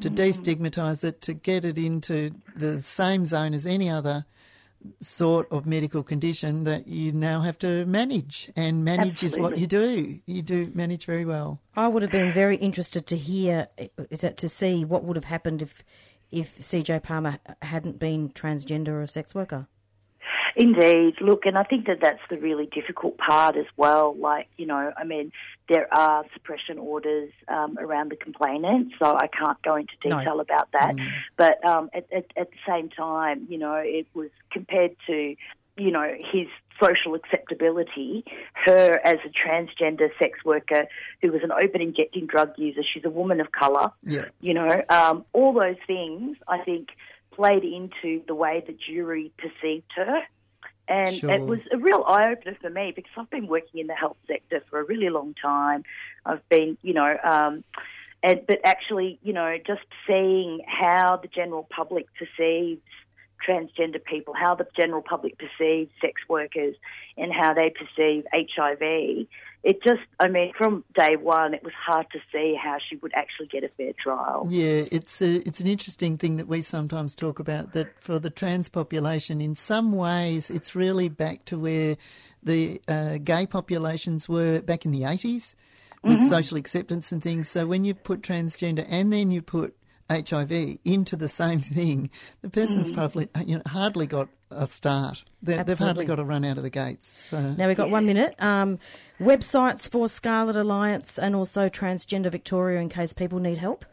to Mm. destigmatise it, to get it into the same zone as any other sort of medical condition that you now have to manage, and manage is what you do. You do manage very well. I would have been very interested to hear, to, to see what would have happened if, if CJ Palmer hadn't been transgender or a sex worker. Indeed. Look, and I think that that's the really difficult part as well. Like, you know, I mean, there are suppression orders um, around the complainant, so I can't go into No. detail about that. But um, at, at, at the same time, you know, it was compared to, you know, his social acceptability, her as a transgender sex worker who was an open injecting drug user, she's a woman of colour Yeah. you know, um, all those things I think played into the way the jury perceived her. And Sure. it was a real eye opener for me because I've been working in the health sector for a really long time. I've been, you know, um, and but actually, you know, just seeing how the general public perceives transgender people, how the general public perceives sex workers, and how they perceive HIV. It just, I mean, from day one, it was hard to see how she would actually get a fair trial. Yeah, it's a, it's an interesting thing that we sometimes talk about that for the trans population, in some ways, it's really back to where the uh, gay populations were back in the 80s with Mhm. social acceptance and things. So when you put transgender and then you put HIV into the same thing, the person's Mm. probably you know, hardly got a start. They, they've hardly got to run out of the gates. So. Now we've got one minute. Um, websites for Scarlet Alliance and also Transgender Victoria in case people need help.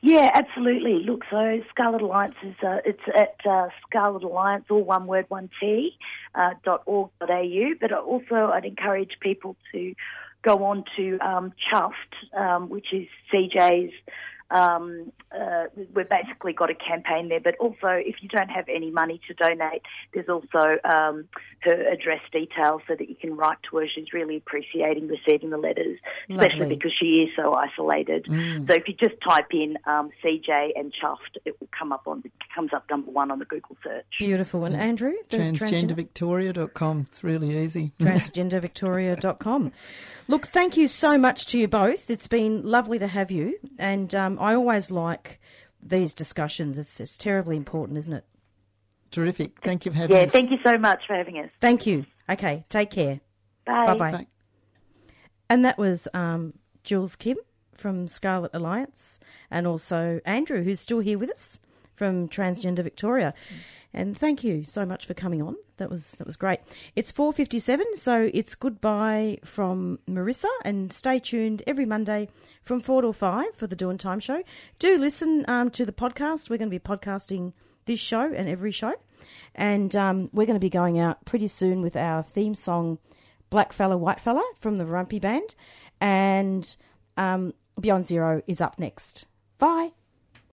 Yeah, absolutely. Look, so Scarlet Alliance is uh, it's at uh, Scarlet Alliance, all one word, one T, uh, dot org dot au. But also, I'd encourage people to go on to um, Chuffed, um, which is CJ's. Um, uh, we've basically got a campaign there, but also if you don't have any money to donate, there's also um, her address details so that you can write to her. She's really appreciating receiving the letters, especially Lovely. because she is so isolated. Mm. So if you just type in um, CJ and Chuffed, it will come up on comes up number one on the Google search. Beautiful. And Andrew? the Transgendervictoria.com. It's really easy. transgendervictoria.com. Look, thank you so much to you both. It's been lovely to have you. And um, I always like these discussions. It's, it's terribly important, isn't it? Terrific. Thank you for having Yeah, us. Yeah, thank you so much for having us. Thank you. Okay, take care. Bye. Bye-bye. Bye. And that was um, Jules Kim from Scarlet Alliance and also Andrew, who's still here with us from Transgender Victoria. And thank you so much for coming on. That was that was great. It's 4:57, so it's goodbye from Marissa and stay tuned every Monday from 4 to 5 for the Doing Time show. Do listen um, to the podcast. We're going to be podcasting this show and every show. And um, we're going to be going out pretty soon with our theme song Black Fella, White Fella from the Warumpi Band. And um, Beyond Zero is up next. Bye.